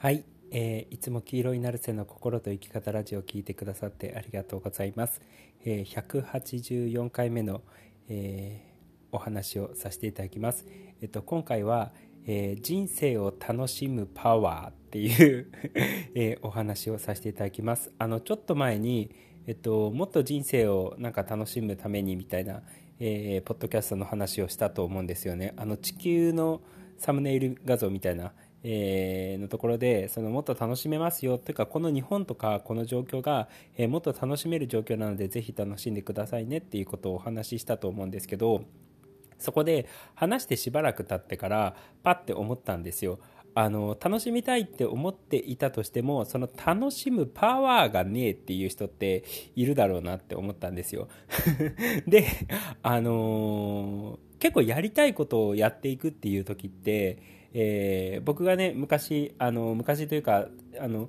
はい、えー、いつも黄色いナルセの心と生き方ラジオを聞いてくださってありがとうございます。えー、184回目の、えー、お話をさせていただきます。えっと今回は、えー、人生を楽しむパワーっていう え、お話をさせていただきます。あのちょっと前にえっともっと人生をなんか楽しむためにみたいな、えー、ポッドキャストの話をしたと思うんですよね。あの地球のサムネイル画像みたいなえー、のところでそのもっと楽しめますよ。というかこの日本とかこの状況が、えー、もっと楽しめる状況なのでぜひ楽しんでくださいね。っていうことをお話ししたと思うんですけどそこで話してしばらく経ってからパッて思ったんですよ。あの楽しみたいって思っていたとしてもその楽しむパワーがねえっていう人っているだろうなって思ったんですよ。であのー、結構やりたいことをやっていくっていう時ってえー、僕がね昔あの昔というかあの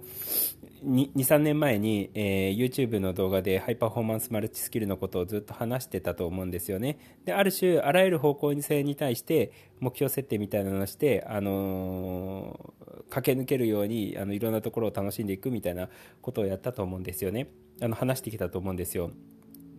23年前に、えー、YouTube の動画でハイパフォーマンスマルチスキルのことをずっと話してたと思うんですよね。である種あらゆる方向性に対して目標設定みたいなのをして、あのー、駆け抜けるようにあのいろんなところを楽しんでいくみたいなことをやったと思うんですよね。あの話してきたと思うんですよ。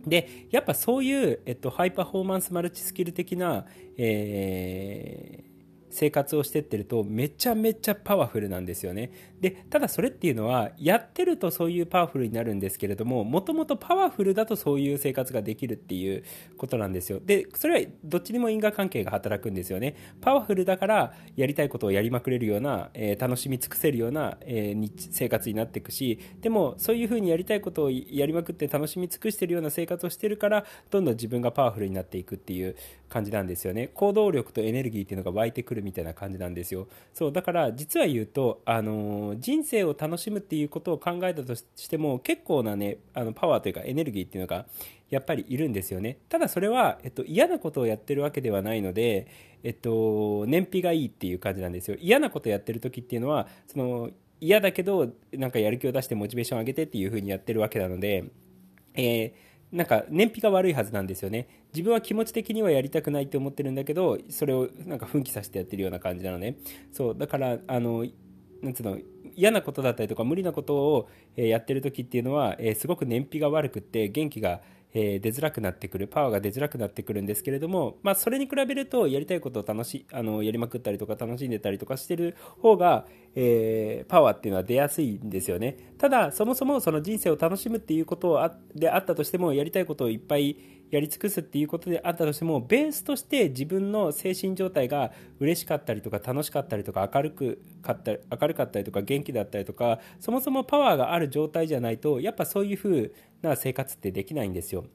でやっぱそういう、えっと、ハイパフォーマンスマルチスキル的な、えー生活をしてってるとめちゃめちゃパワフルなんですよね。でただそれっていうのはやってるとそういうパワフルになるんですけれどももともとパワフルだとそういう生活ができるっていうことなんですよ。でそれはどっちにも因果関係が働くんですよね。パワフルだからやりたいことをやりまくれるような、えー、楽しみ尽くせるような、えー、生活になっていくしでもそういうふうにやりたいことをやりまくって楽しみ尽くしてるような生活をしてるからどんどん自分がパワフルになっていくっていう感じなんですよね。行動力とエネルギーっていうのが湧いてくるみたいな感じなんですよ。そうだから実は言うと、あの人生を楽しむっていうことを考えたとしても結構なねあのパワーというかエネルギーっていうのがやっぱりいるんですよね。ただそれは、えっと、嫌なことをやってるわけではないので、えっと、燃費がいいっていう感じなんですよ。嫌なことやってる時っていうのはその嫌だけどなんかやる気を出してモチベーション上げてっていう風にやってるわけなので、えーなんか燃費が悪いはずなんですよね。自分は気持ち的にはやりたくないって思ってるんだけどそれをなんか奮起させてやってるような感じなのね。そうだからあのなんつうの嫌なことだったりとか無理なことをやってる時っていうのはすごく燃費が悪くって元気が、出づらくなってくるパワーが出づらくなってくるんですけれども、まあ、それに比べるとやりたいことを楽しあのやりまくったりとか楽しんでたりとかしてる方が、えー、パワーっていうのは出やすいんですよね。ただそもそもその人生を楽しむっていうことであったとしてもやりたいことをいっぱいやり尽くすっていうことであったとしてもベースとして自分の精神状態が嬉しかったりとか楽しかったりとか明るくかったり明るかったりとか元気だったりとかそもそもパワーがある状態じゃないとやっぱそういう風な生活ってできないんですよ。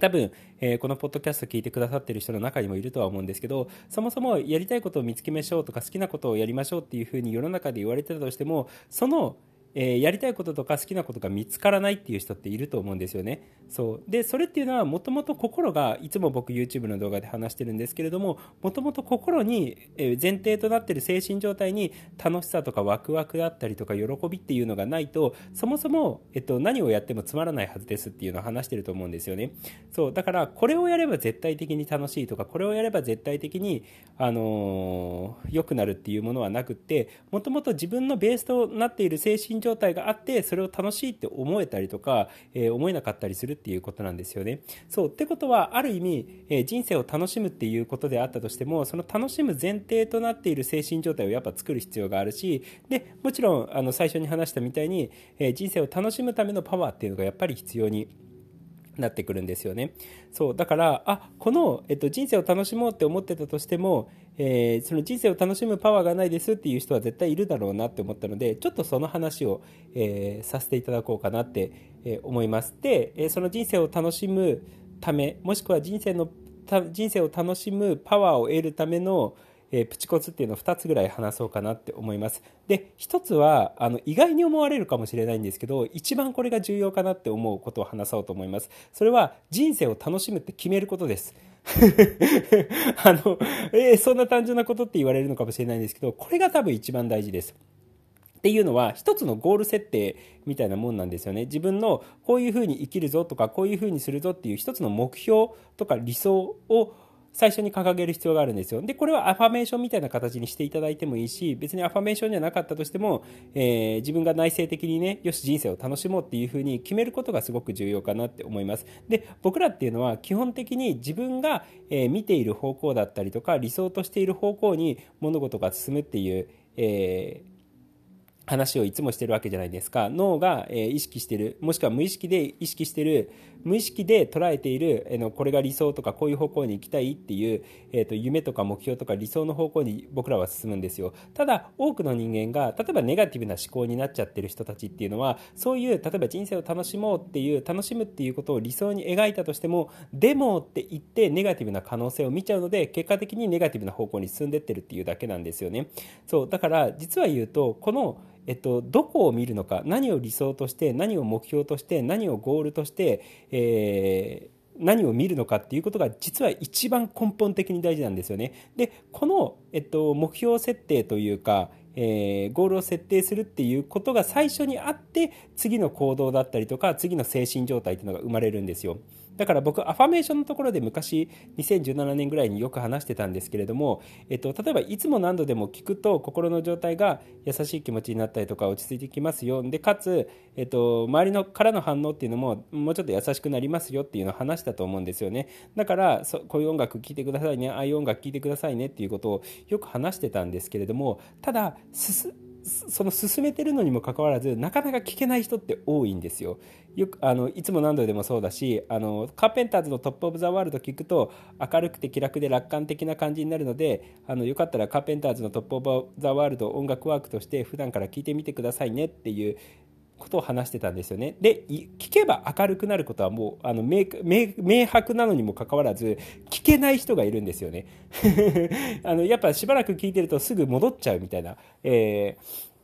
多分、えー、このポッドキャスト聞いてくださってる人の中にもいるとは思うんですけどそもそもやりたいことを見つけましょうとか好きなことをやりましょうっていうふうに世の中で言われてたとしてもそのえー、やりたいこととか好きなことが見つからないっていう人っていると思うんですよね。そうでそれっていうのはもともと心がいつも僕 YouTube の動画で話してるんですけれどももともと心に、え、前提となってる精神状態に楽しさとかワクワクだったりとか喜びっていうのがないとそもそも、えっと、何をやってもつまらないはずですっていうのを話してると思うんですよね。そうだからこれをやれば絶対的に楽しいとかこれをやれば絶対的に、あのー、良くなるっていうものはなくってもともと自分のベースとなっている精神状態があってそれを楽しいって思えたりとか、えー、思えなかったりするっていうことなんですよね。そうってことはある意味、えー、人生を楽しむっていうことであったとしてもその楽しむ前提となっている精神状態をやっぱ作る必要があるしでもちろんあの最初に話したみたいに、えー、人生を楽しむためのパワーっていうのがやっぱり必要になってくるんですよね。そうだからあこの、えっと、人生を楽しもうって思ってたとしても、えー、その人生を楽しむパワーがないですっていう人は絶対いるだろうなって思ったのでちょっとその話を、えー、させていただこうかなって、え、思います。で、えその人生を楽しむためもしくは人生の人生を楽しむパワーを得るための、えー、プチコツっていうのを2つぐらい話そうかなって思います。で、1つは、あの、意外に思われるかもしれないんですけど、一番これが重要かなって思うことを話そうと思います。それは、人生を楽しむって決めることです。あの、えー、そんな単純なことって言われるのかもしれないんですけど、これが多分一番大事です。っていうのは一つのゴール設定みたいなもんなんですよね。自分のこういうふうに生きるぞとかこういうふうにするぞっていう一つの目標とか理想を最初に掲げる必要があるんですよ。で、これはアファメーションみたいな形にしていただいてもいいし、別にアファメーションじゃなかったとしても、えー、自分が内省的にね、よし、人生を楽しもうっていうふうに決めることがすごく重要かなって思います。で、僕らっていうのは基本的に自分が、えー、見ている方向だったりとか、理想としている方向に物事が進むっていう、えー話をいつもしてるわけじゃないですか。脳が、意識してる。もしくは無意識で意識してる。無意識で捉えている、えのこれが理想とかこういう方向に行きたいっていう、えーと、夢とか目標とか理想の方向に僕らは進むんですよ。ただ多くの人間が例えばネガティブな思考になっちゃってる人たちっていうのはそういう例えば人生を楽しもうっていう楽しむっていうことを理想に描いたとしてもでもって言ってネガティブな可能性を見ちゃうので結果的にネガティブな方向に進んでってるっていうだけなんですよね。そうだから実は言うとこのえっと、どこを見るのか何を理想として何を目標として何をゴールとして、えー何を見るのかっていうことが実は一番根本的に大事なんですよね。でこの、えっと、目標設定というか、えー、ゴールを設定するっていうことが最初にあって次の行動だったりとか次の精神状態っていうのが生まれるんですよ。だから僕、アファメーションのところで昔、2017年ぐらいによく話してたんですけれども、えっと、例えばいつも何度でも聞くと心の状態が優しい気持ちになったりとか落ち着いてきますよ。で、かつ、えっと、周りのからの反応っていうのももうちょっと優しくなりますよっていうのを話したと思うんですよね。だからそ、こういう音楽聴いてくださいね、ああいう音楽聴いてくださいねっていうことをよく話してたんですけれども、ただ、すすその進めてるのにもかかわらずなかなか聞けない人って多いんですよ。よくあのいつも何度でもそうだしあのカーペンターズの「トップ・オブ・ザ・ワールド」聞くと明るくて気楽で楽観的な感じになるのであのよかったらカーペンターズの「トップ・オブ・ザ・ワールド」音楽ワークとして普段から聞いてみてくださいねっていうことを話してたんですよね。で聞けば明るくなることはもうあの明白なのにもかかわらず聞けない人がいるんですよね。あのやっぱしばらく聞いてるとすぐ戻っちゃうみたいな。えー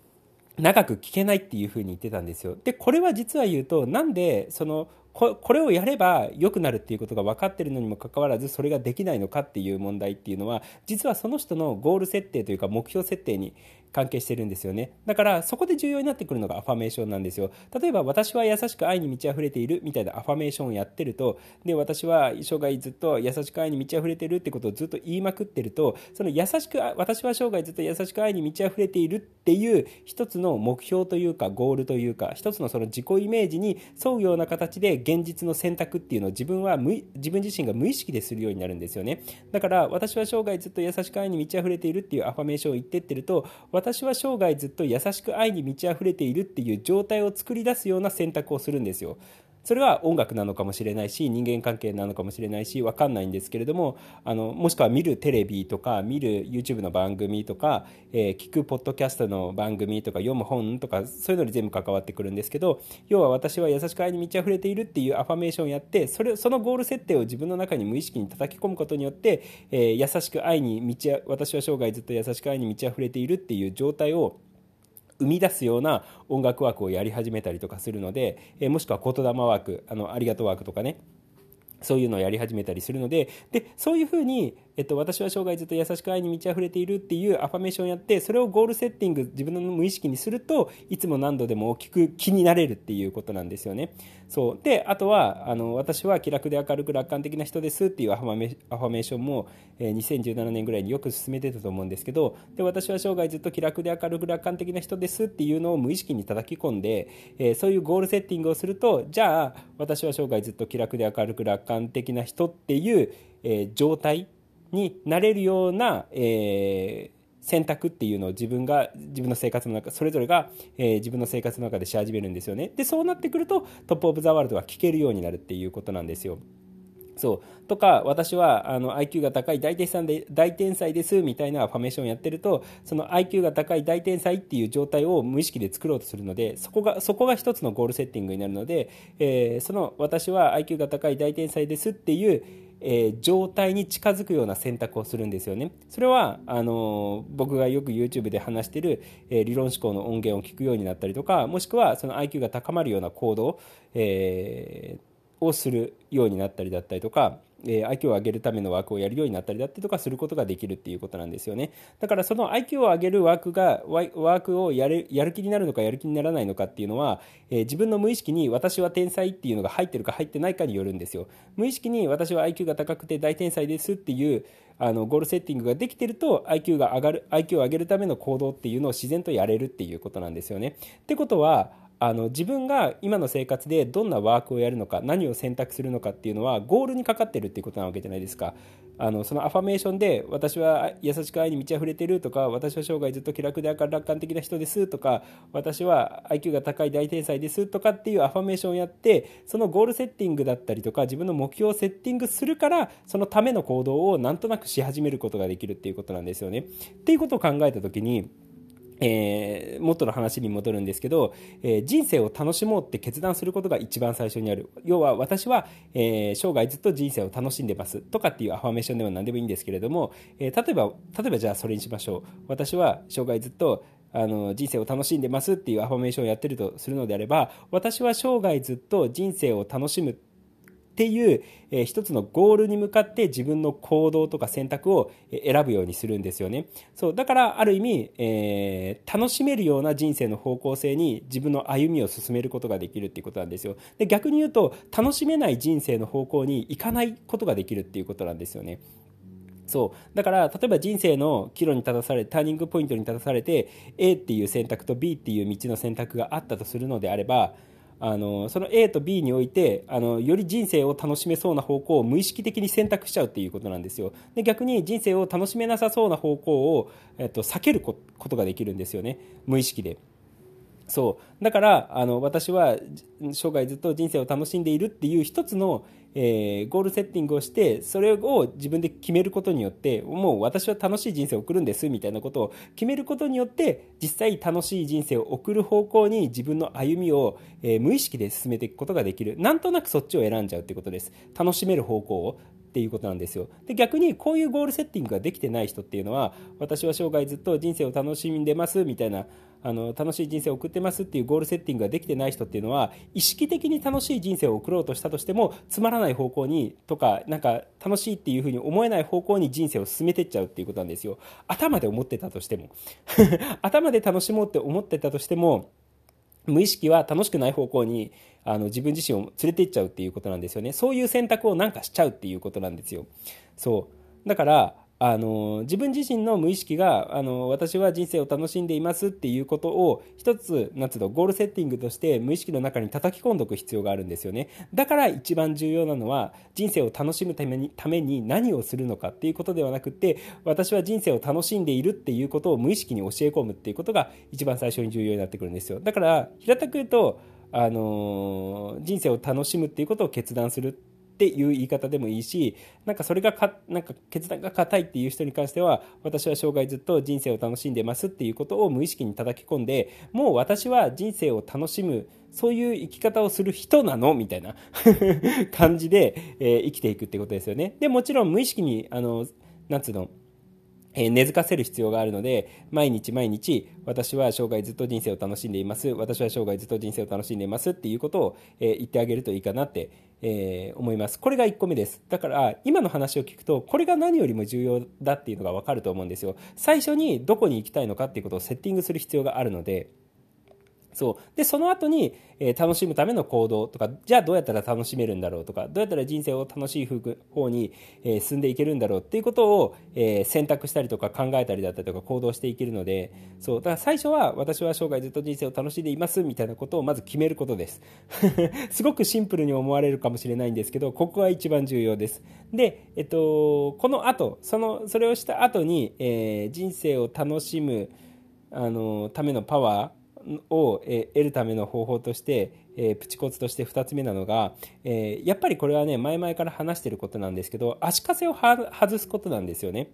長く聞けないっていうふうに言ってたんですよ。でこれは実は言うとなんでそのこれをやれば良くなるっていうことが分かってるのにもかかわらずそれができないのかっていう問題っていうのは実はその人のゴール設定というか目標設定に関係してるんですよね。だからそこで重要になってくるのがアファメーションなんですよ。例えば私は優しく愛に満ち溢れているみたいなアファメーションをやってるとで私は生涯ずっと優しく愛に満ち溢れているってことをずっと言いまくってるとその優しく私は生涯ずっと優しく愛に満ち溢れているっていう一つの目標というかゴールというか一つのその自己イメージに沿うような形で現実の選択っていうのを自分は無自分自身が無意識でするようになるんですよね。だから私は生涯ずっと優しく愛に満ち溢れているっていうアファメーションを言ってってると私は生涯ずっと優しく愛に満ち溢れているっていう状態を作り出すような選択をするんですよ。それは音楽なのかもしれないし人間関係なのかもしれないし分かんないんですけれどもあのもしくは見るテレビとか見る YouTube の番組とか、えー、聞くポッドキャストの番組とか読む本とかそういうのに全部関わってくるんですけど要は私は優しく愛に満ち溢れているっていうアファメーションをやってそれそのゴール設定を自分の中に無意識に叩き込むことによって、えー、優しく愛に満ち私は生涯ずっと優しく愛に満ち溢れているっていう状態を生み出すような音楽枠をやり始めたりとかするので、えもしくは言霊ワークあのありがとうワークとかねそういうのをやり始めたりするのででそういうふうに、えっと、私は生涯ずっと優しく愛に満ち溢れているっていうアファメーションをやってそれをゴールセッティング自分の無意識にするといつも何度でも大きく気になれるっていうことなんですよね。そうであとはあの私は気楽で明るく楽観的な人ですっていうアファメアファメーションも、えー、2017年ぐらいによく進めてたと思うんですけどで私は生涯ずっと気楽で明るく楽観的な人ですっていうのを無意識に叩き込んで、えー、そういうゴールセッティングをするとじゃあ私は生涯ずっと気楽で明るく楽観的な人っていう、えー、状態になれるような、えー、選択っていうのを自分が自分の生活の中それぞれが、えー、自分の生活の中でし始めるんですよね。でそうなってくるとトップ・オブ・ザ・ワールドが聞けるようになるっていうことなんですよ。そうとか私はあの IQ が高い大天才で大天才ですみたいなファメーションをやってるとその IQ が高い大天才っていう状態を無意識で作ろうとするのでそこがそこが一つのゴールセッティングになるので、えー、その私は IQ が高い大天才ですっていうえー、状態に近づくような選択をするんですよね。それはあのー、僕がよく YouTube で話してる、えー、理論思考の音源を聞くようになったりとかもしくはその IQ が高まるような行動、えをするようになったりだったりとかえー、IQ を上げるためのワークをやるようになったりだったりとかすることができるっていうことなんですよね。だからその IQ を上げるワークが、ワークをやるやる気になるのかやる気にならないのかっていうのは、えー、自分の無意識に私は天才っていうのが入ってるか入ってないかによるんですよ。無意識に私は IQ が高くて大天才ですっていうあのゴールセッティングができてると IQ が上がる IQ を上げるための行動っていうのを自然とやれるっていうことなんですよね。ってことはあの自分が今の生活でどんなワークをやるのか何を選択するのかっていうのはゴールにかかってるっていうことなわけじゃないですかあのそのアファメーションで私は優しく愛に満ち溢れてるとか私は生涯ずっと気楽で楽観的な人ですとか私は IQ が高い大天才ですとかっていうアファメーションをやってそのゴールセッティングだったりとか自分の目標をセッティングするからそのための行動をなんとなくし始めることができるっていうことなんですよね。っていうことを考えた時にえー、元の話に戻るんですけど、えー、人生を楽しもうって決断することが一番最初にある。要は私は、えー、生涯ずっと人生を楽しんでます。とかっていうアファメーションでも何でもいいんですけれども、えー、例えば例えばじゃあそれにしましょう。私は生涯ずっとあの人生を楽しんでますっていうアファメーションをやってるとするのであれば私は生涯ずっと人生を楽しむっていう、えー、一つのゴールに向かって自分の行動とか選択を選ぶようにするんですよね。そうだからある意味、えー、楽しめるような人生の方向性に自分の歩みを進めることができるっていうことなんですよ。で逆に言うと楽しめない人生の方向に行かないことができるっていうことなんですよね。そうだから例えば人生の岐路に立たされターニングポイントに立たされて A っていう選択と B っていう道の選択があったとするのであればあのその A と B においてあのより人生を楽しめそうな方向を無意識的に選択しちゃうっていうことなんですよ。で逆に人生を楽しめなさそうな方向を、えっと、避けることができるんですよね。無意識で。そう。だからあの私は生涯ずっと人生を楽しんでいるっていう一つのえー、ゴールセッティングをしてそれを自分で決めることによってもう私は楽しい人生を送るんですみたいなことを決めることによって実際楽しい人生を送る方向に自分の歩みを、えー、無意識で進めていくことができる。なんとなくそっちを選んじゃうっていうことです楽しめる方向をっていうことなんですよ。で逆にこういうゴールセッティングができてない人っていうのは私は生涯ずっと人生を楽しんでますみたいなあの楽しい人生を送ってますっていうゴールセッティングができてない人っていうのは意識的に楽しい人生を送ろうとしたとしてもつまらない方向にとかなんか楽しいっていうふうに思えない方向に人生を進めていっちゃうっていうことなんですよ。頭で思ってたとしても頭で楽しもうって思ってたとしても無意識は楽しくない方向にあの自分自身を連れていっちゃうっていうことなんですよね。そういう選択をなんかしちゃうっていうことなんですよ。そう。だからあの自分自身の無意識があの私は人生を楽しんでいますっていうことを一つなんつうのゴールセッティングとして無意識の中に叩き込んでおく必要があるんですよね。だから一番重要なのは人生を楽しむためにために何をするのかっていうことではなくて私は人生を楽しんでいるっていうことを無意識に教え込むっていうことが一番最初に重要になってくるんですよ。だから平たく言うとあの人生を楽しむっていうことを決断するっていう言い方でもいいしなんかそれがかなんか決断が硬いっていう人に関しては私は生涯ずっと人生を楽しんでますっていうことを無意識に叩き込んでもう私は人生を楽しむそういう生き方をする人なの？みたいな 感じで、えー、生きていくってことですよね。でもちろん無意識にあのなんつうのえ根付かせる必要があるので毎日毎日私は生涯ずっと人生を楽しんでいます。私は生涯ずっと人生を楽しんでいます。っていうことを、え言ってあげるといいかなって、え思います。これが1個目です。だから今の話を聞くとこれが何よりも重要だっていうのがわかると思うんですよ。最初にどこに行きたいのかっていうことをセッティングする必要があるのでそう。でその後に、えー、楽しむための行動とかじゃあどうやったら楽しめるんだろうとかどうやったら人生を楽しい方に、えー、進んでいけるんだろうっていうことを、えー、選択したりとか考えたりだったりとか行動していけるのでそう。だから最初は私は生涯ずっと人生を楽しんでいますみたいなことをまず決めることです。すごくシンプルに思われるかもしれないんですけどここが一番重要です。で、えっと、この後そのそれをした後に、えー、人生を楽しむあのためのパワーを、え得るための方法として、えプチコツとして2つ目なのが、えやっぱりこれはね前々から話してることなんですけど足かせを外すことなんですよね。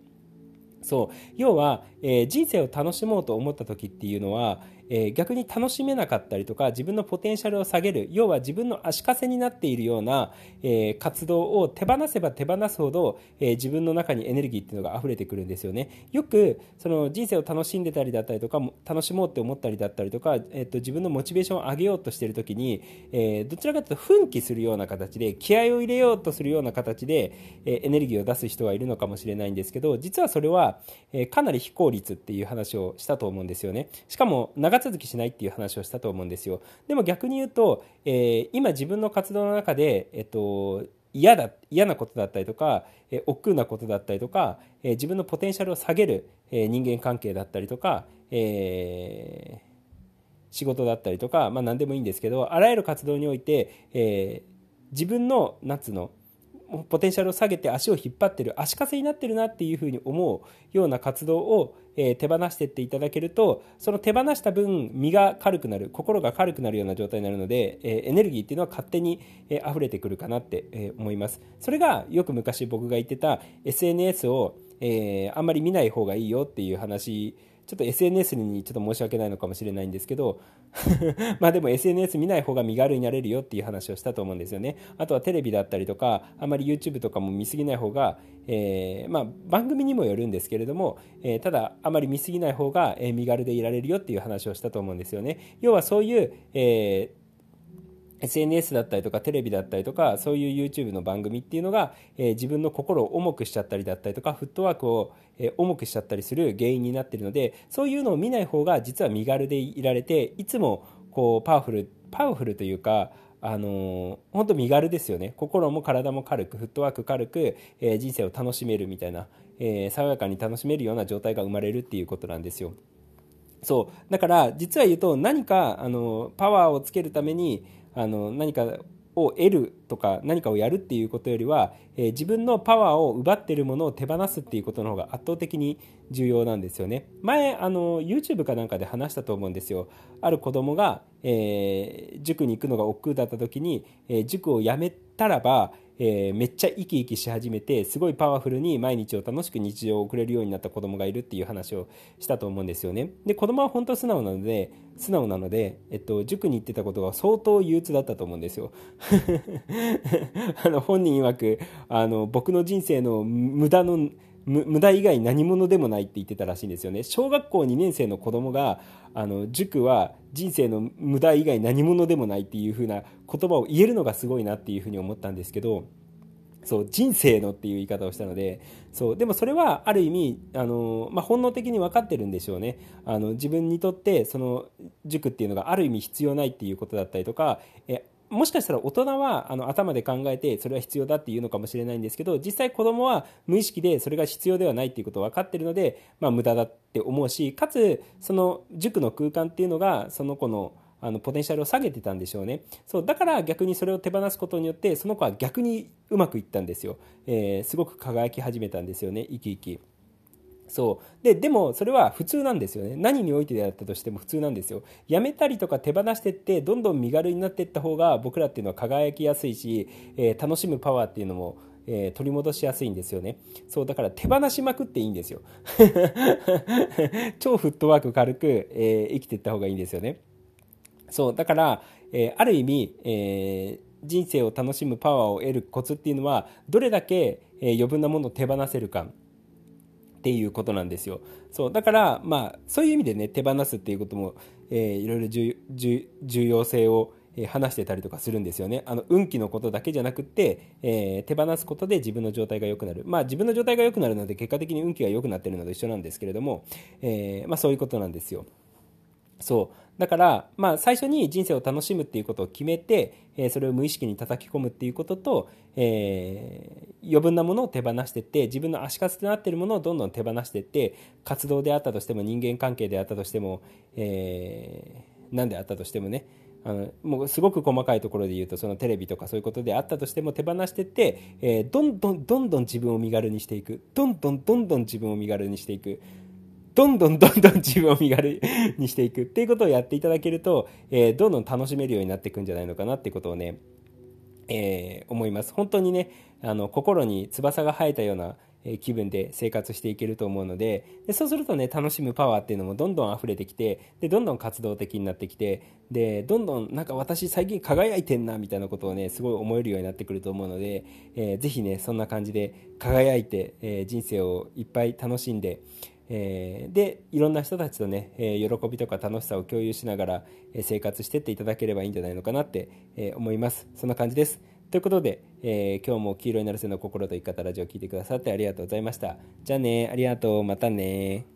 そう要は、えー、人生を楽しもうと思った時っていうのは、えー、逆に楽しめなかったりとか自分のポテンシャルを下げる要は自分の足かせになっているような、えー、活動を手放せば手放すほど、えー、自分の中にエネルギーっていうのが溢れてくるんですよね。よくその人生を楽しんでたりだったりとか楽しもうって思ったりだったりとか、えーと、自分のモチベーションを上げようとしている時に、えー、どちらかというと奮起するような形で気合を入れようとするような形で、えエネルギーを出す人はいるのかもしれないんですけど実はそれは、えかなり非効率っていう話をしたと思うんですよね。しかも長続きしないっていう話をしたと思うんですよ。でも逆に言うと、えー、今自分の活動の中で、えっと、嫌だ嫌なことだったりとか、えー、億劫なことだったりとか、えー、自分のポテンシャルを下げる、えー、人間関係だったりとか、えー、仕事だったりとか、まあ、何でもいいんですけどあらゆる活動において、えー、自分の夏のポテンシャルを下げて足を引っ張ってる足かせになってるなっていうふうに思うような活動を、え、手放していっていただけるとその手放した分身が軽くなる心が軽くなるような状態になるので、え、エネルギーっていうのは勝手に、え、溢れてくるかなって、え、思います。それがよく昔僕が言ってた SNS を、え、あんまり見ない方がいいよっていう話ちょっと SNS にちょっと申し訳ないのかもしれないんですけど まあでも SNS 見ない方が身軽になれるよっていう話をしたと思うんですよね。あとはテレビだったりとか、あまり YouTube とかも見すぎない方が、えー、まあ番組にもよるんですけれども、えー、ただあまり見すぎない方が身軽でいられるよっていう話をしたと思うんですよね。要はそういう、えー SNS だったりとかテレビだったりとかそういう YouTube の番組っていうのが、えー、自分の心を重くしちゃったりだったりとかフットワークを、えー、重くしちゃったりする原因になっているのでそういうのを見ない方が実は身軽でいられていつもこうパワフルパワフルというかあのー、本当身軽ですよね心も体も軽くフットワーク軽く、えー、人生を楽しめるみたいな、えー、爽やかに楽しめるような状態が生まれるっていうことなんですよ。そうだから実は言うと何かあのパワーをつけるためにあの何かを得るとか何かをやるっていうことよりは、えー、自分のパワーを奪ってるものを手放すっていうことの方が圧倒的に重要なんですよね。前あの YouTube かなんかで話したと思うんですよ。ある子供が、えー、塾に行くのが億劫だった時に、えー、塾を辞めたらばえー、めっちゃ生き生きし始めてすごいパワフルに毎日を楽しく日常を送れるようになった子供がいるっていう話をしたと思うんですよね。で子供は本当素直なので素直なので、えっと、塾に行ってたことが相当憂鬱だったと思うんですよ。あの本人曰くあの僕の人生の無駄の無駄以外何者でもないって言ってたらしいんですよね。小学校2年生の子供があの塾は人生の無駄以外何者でもないっていう風な言葉を言えるのがすごいなっていう風に思ったんですけどそう人生のっていう言い方をしたのでそうでもそれはある意味あの、まあ、本能的に分かってるんでしょうね。あの自分にとってその塾っていうのがある意味必要ないっていうことだったりとかえもしかしたら大人はあの頭で考えてそれは必要だっていうのかもしれないんですけど実際子供は無意識でそれが必要ではないっていうことを分かってるので、まあ、無駄だって思うしかつその塾の空間っていうのがその子のあのポテンシャルを下げてたんでしょうねそうだから逆にそれを手放すことによってその子は逆にうまくいったんですよ、えー、すごく輝き始めたんですよね生き生き。そうででもそれは普通なんですよね何においてであったとしても普通なんですよやめたりとか手放してってどんどん身軽になっていった方が僕らっていうのは輝きやすいし、えー、楽しむパワーっていうのもえー、取り戻しやすいんですよね。そう、だから手放しまくっていいんですよ。超フットワーク軽く、えー、生きていった方がいいんですよね。そう、だから、えー、ある意味、え人生を楽しむパワーを得るコツっていうのは、どれだけ、え余分なものを手放せるか。っていうことなんですよ。そうだから、まあ、そういう意味でね手放すっていうことも、えー、いろいろ重要性を話してたりとかするんですよね。あの運気のことだけじゃなくて、えー、手放すことで自分の状態が良くなる。まあ自分の状態が良くなるので結果的に運気が良くなってるのと一緒なんですけれども、えー、まあそういうことなんですよ。そうだから、まあ、最初に人生を楽しむっていうことを決めて、えー、それを無意識に叩き込むっていうことと、えー、余分なものを手放してって自分の足かせとなっているものをどんどん手放してって活動であったとしても人間関係であったとしても、えー、何であったとしてもねあのもうすごく細かいところで言うとそのテレビとかそういうことであったとしても手放してって、えー、どんどんどんどん自分を身軽にしていくどんどんどんどん自分を身軽にしていく。どんどんどんどん自分を身軽にしていくっていうことをやっていただけると、えー、どんどん楽しめるようになっていくんじゃないのかなってことをね、えー、思います。本当にね、あの心に翼が生えたような、気分で生活していけると思うのででそうするとね楽しむパワーっていうのもどんどん溢れてきてでどんどん活動的になってきてでどんどんなんか私最近輝いてんなみたいなことをねすごい思えるようになってくると思うので、えー、ぜひねそんな感じで輝いて、えー、人生をいっぱい楽しんでえー、でいろんな人たちとね、えー、喜びとか楽しさを共有しながら、え、生活してっていただければいいんじゃないのかなって、え思います。そんな感じです。ということで、え今日も黄色いなるせの心と生き方ラジオを聴いてくださってありがとうございました。じゃあねありがとう。またね